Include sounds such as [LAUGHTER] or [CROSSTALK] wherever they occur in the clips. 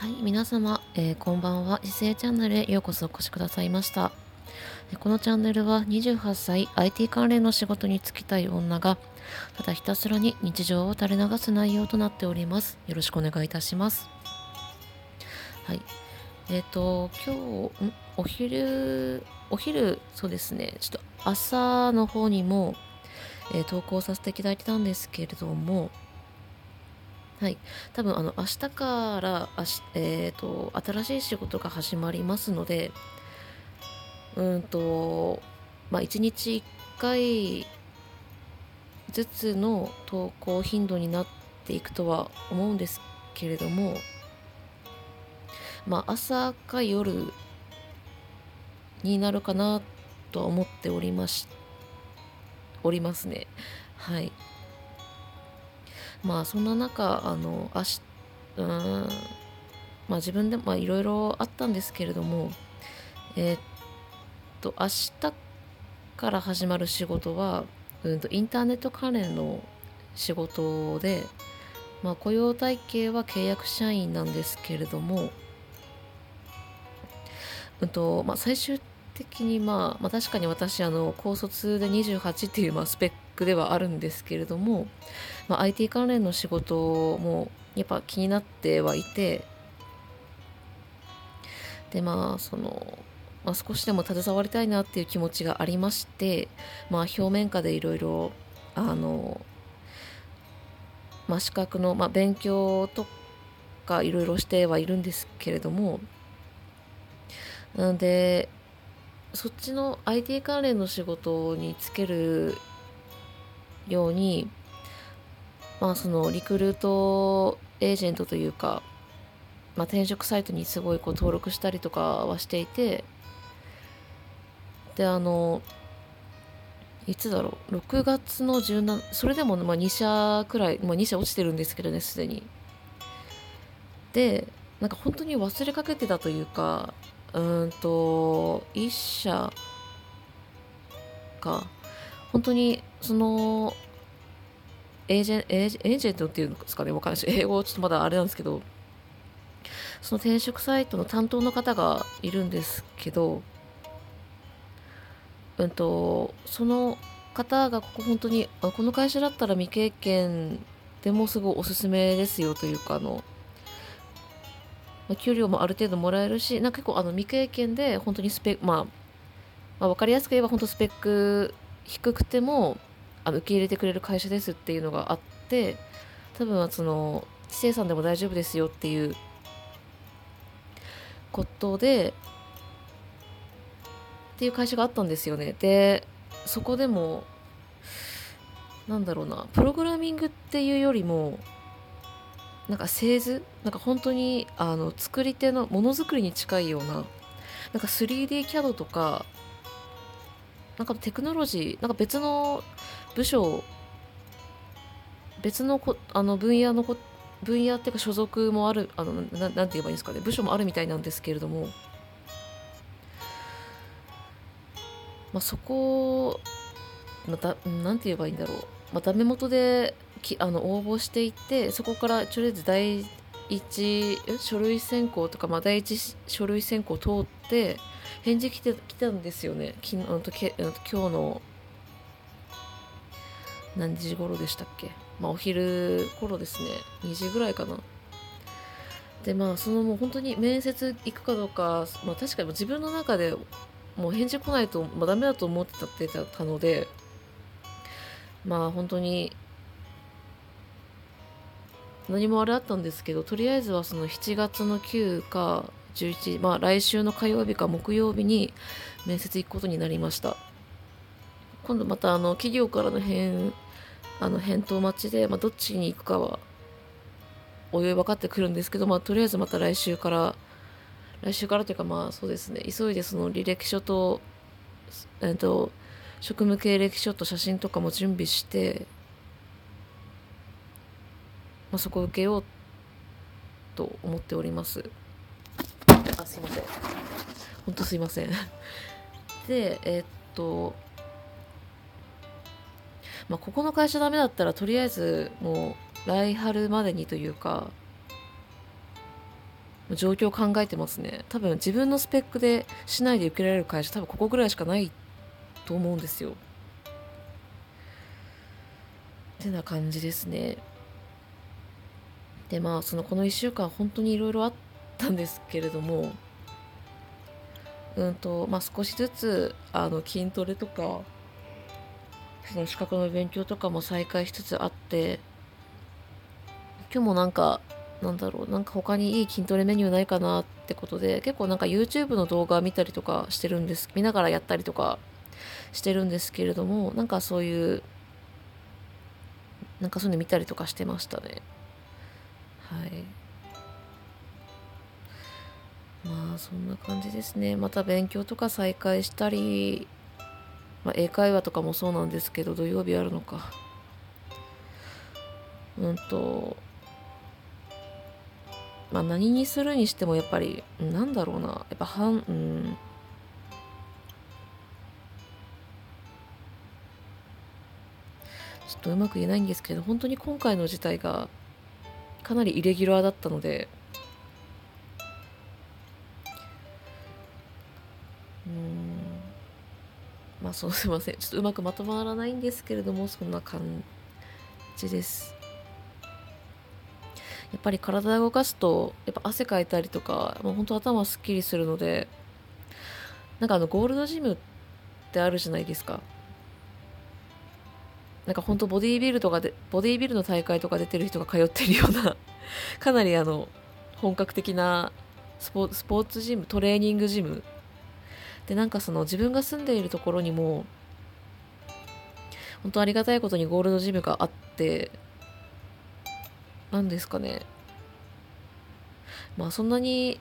はい、皆様、えー、こんばんは。姿勢チャンネルへようこそお越しくださいました。このチャンネルは28歳 IT 関連の仕事に就きたい女がただひたすらに日常を垂れ流す内容となっております。よろしくお願いいたします。はい。えっ、ー、と、今日、お昼、お昼、そうですね、ちょっと朝の方にも、えー、投稿させていただいてたんですけれども、はい、多分あの明日から明し、えーと、新しい仕事が始まりますのでうんとまあ1日1回ずつの投稿頻度になっていくとは思うんですけれどもまあ朝か夜になるかなとは思っておりましおりますね。はい。まあそんな中あの明日うんまあ自分でもいろいろあったんですけれどもえー、っと明日から始まる仕事は、うんと、インターネット関連の仕事で、まあ、雇用体系は契約社員なんですけれども、うんとまあ、最終的に、まあ、まあ確かに私あの高卒で28っていう、まあ、スペックではあるんですけれども、まあ、IT 関連の仕事もやっぱ気になってはいてでまあその、まあ、少しでも携わりたいなっていう気持ちがありまして、まあ、表面下でいろいろあの、まあ、資格の、まあ、勉強とかいろいろしてはいるんですけれどもなのでそっちの IT 関連の仕事に就けるようにまあそのリクルートエージェントというか、まあ、転職サイトにすごいこう登録したりとかはしていてであのいつだろう6月の17それでもまあ2社くらい、まあ、2社落ちてるんですけどねすでに。でなんか本当に忘れかけてたというかうんと1社か。本当にそのエージェンエージェントっていうんですかねわかんない英語ちょっとまだあれなんですけどその転職サイトの担当の方がいるんですけどうんとその方がここ本当にあこの会社だったら未経験でもすごいおすすめですよというかあの、まあ、給料もある程度もらえるしなんか結構あの未経験で本当にスペまあ、まあ、分かりやすく言えば本当スペック低くてもあの受け入れてくれる会社ですっていうのがあって多分その知性さんでも大丈夫ですよっていうことでっていう会社があったんですよね。でそこでもなんだろうなプログラミングっていうよりもなんか製図なんか本当にあの作り手のものづくりに近いようななんか 3D キャドとかなんかテクノロジーなんか別の部署別のこあの分野のこ分野っていうか所属もあるあのななんて言えばいいんですかね。部署もあるみたいなんですけれども、まあ、そこまたなんて言えばいいんだろう、まあ、ダメ元できあの応募していってそこからとりあえず大1書類選考とか、まあ、第1書類選考通って返事来て来たんですよね。昨日とけ今日の何時頃でしたっけ、まあ、お昼頃ですね。2時ぐらいかな。でまあそのもう本当に面接行くかどうか、まあ、確かに自分の中でもう返事来ないと、まあ、ダメだと思ってたってたのでまあ本当に何もあれあったんですけどとりあえずはその7月の9か11まあ来週の火曜日か木曜日に面接行くことになりました。今度またあの企業からの返あの返答待ちで、まあ、どっちに行くかはおいおい分かってくるんですけど、まあ、とりあえずまた来週から来週からというかまあそうですね。急いでその履歴書と,、えーと職務経歴書と写真とかも準備してまあ、そこを受けようと思っております。あすいません。本当すいません。[LAUGHS] でえー、っとまあここの会社ダメだったらとりあえずもう来春までにというか状況を考えてますね。多分自分のスペックでしないで受けられる会社多分ここぐらいしかないと思うんですよ。ってな感じですねでまあそのこの1週間本当にいろいろあったんですけれどもうんとまあ少しずつあの筋トレとかその資格の勉強とかも再開しつつあって今日もなんかなんだろうなんか他にいい筋トレメニューないかなってことで結構なんか YouTube の動画見たりとかしてるんです見ながらやったりとかしてるんですけれどもなんかそういうなんかそういうの見たりとかしてましたね。あそんな感じですね。また勉強とか再開したり、まあ、英会話とかもそうなんですけど土曜日あるのか。うんとまあ何にするにしてもやっぱりなんだろうな。やっぱ半うん。ちょっとうまく言えないんですけど本当に今回の事態がかなりイレギュラーだったのでそう [LAUGHS] すいません。ちょっとうまくまとまらないんですけれどもそんな感じです。やっぱり体を動かすとやっぱ汗かいたりとかもう本当頭すっきりするのでなんかあのゴールドジムってあるじゃないですか。なんか本当ボディービルとかでボディービルの大会とか出てる人が通ってるような [LAUGHS] かなりあの本格的なスポスポーツジムトレーニングジムでなんかその自分が住んでいるところにも本当ありがたいことにゴールドジムがあって何ですかね。まあそんなに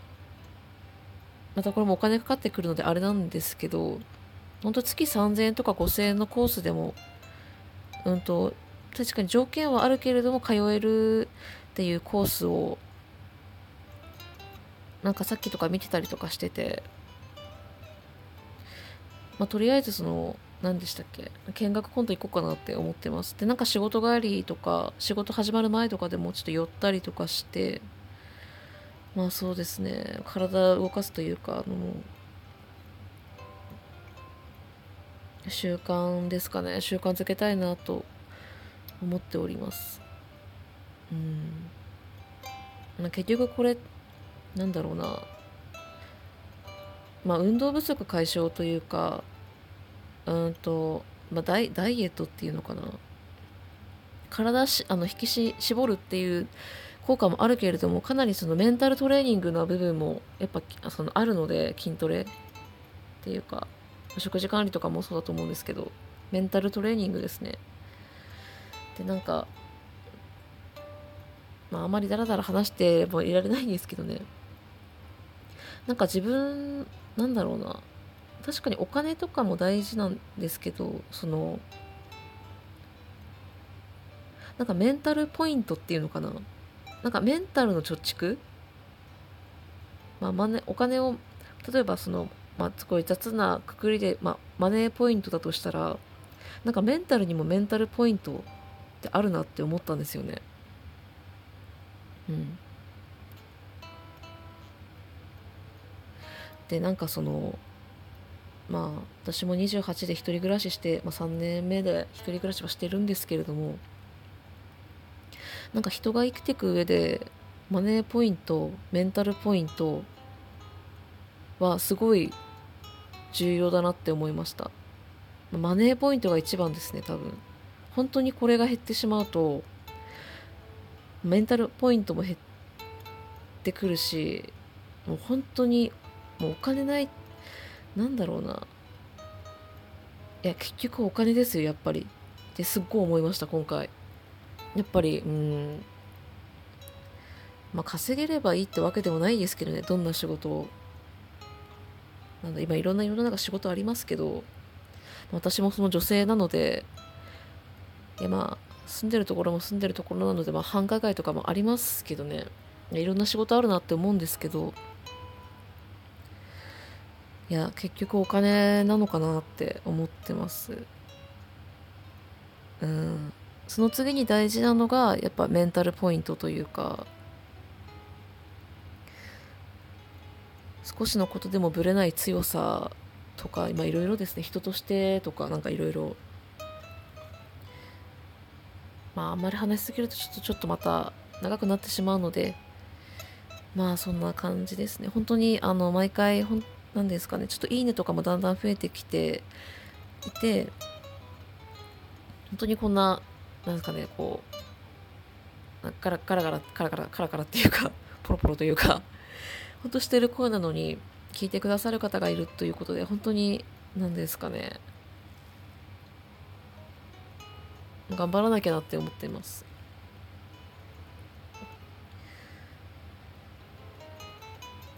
またこれもお金かかってくるのであれなんですけど本当月3000円とか5000円のコースでもうんと確かに条件はあるけれども通えるっていうコースをなんかさっきとか見てたりとかしてて、まあ、とりあえずその何でしたっけ見学今度行こうかなって思ってます。でなんか仕事帰りとか仕事始まる前とかでもちょっと寄ったりとかしてまあそうですね。体を動かすというかあの習慣ですかね。習慣づけたいなと思っております。うん。まあ結局これなんだろうな。まあ運動不足解消というかうんと、まあ、ダイダイエットっていうのかな。体しあの引きし絞るっていう効果もあるけれどもかなりそのメンタルトレーニングな部分もやっぱそのあるので筋トレっていうか食事管理とかもそうだと思うんですけどメンタルトレーニングですね。でなんかまああまりダラダラ話してもいられないんですけどね。なんか自分なんだろうな。確かにお金とかも大事なんですけどそのなんかメンタルポイントっていうのかな。なんかメンタルの貯蓄？まあ、まね、お金を例えばそのまあ、すごい雑なくくりで、まあ、マネーポイントだとしたらなんかメンタルにもメンタルポイントってあるなって思ったんですよね。うん、でなんかそのまあ私も28で一人暮らしして、まあ、3年目で一人暮らしはしてるんですけれどもなんか人が生きていく上でマネーポイントメンタルポイントはすごい重要だなって思いました。マネーポイントが一番ですね多分。本当にこれが減ってしまうとメンタルポイントも減ってくるしもう本当にもうお金ないなんだろうな。いや結局お金ですよやっぱり。ってすっごい思いました今回。やっぱりうん。まあ稼げればいいってわけでもないですけどねどんな仕事を。なんだ今いろんな世の中仕事ありますけど。私もその女性なのでいやまあ住んでるところも住んでるところなので、まあ、繁華街とかもありますけどね。いろんな仕事あるなって思うんですけど。いや結局お金なのかなって思ってます。うん。その次に大事なのがやっぱメンタルポイントというか少しのことでもぶれない強さとかいろいろですね。人としてとかなんかいろいろ。まああんまり話しすぎるとちょっとちょっとまた長くなってしまうのでまあそんな感じですね。本当にあの毎回ほんなんですかね。ちょっといいねとかもだんだん増えてきていて本当にこんななんですかねこうガラガラガラガラガラガラガラっていうか [LAUGHS] ポロポロというかほんとしてる声なのに聞いてくださる方がいるということで本当に何ですかね。頑張らなきゃなって思っています。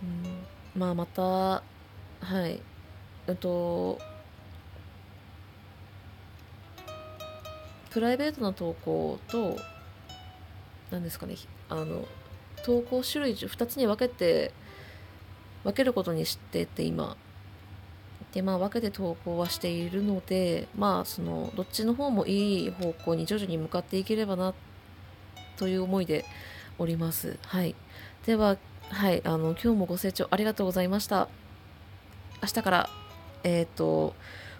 うん。まあまたはい。えっとプライベートな投稿と何ですかねあの投稿種類2つに分けて分けることにしてて今でまあ分けて投稿はしているのでまあそのどっちの方もいい方向に徐々に向かっていければなという思いでおります。はい。でははいあの今日もご清聴ありがとうございました。明日からえっ、ー、と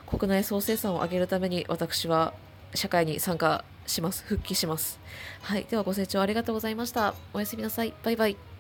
国内総生産を上げるために私は社会に参加します。復帰します。はい。ではご清聴ありがとうございました。おやすみなさい。バイバイ。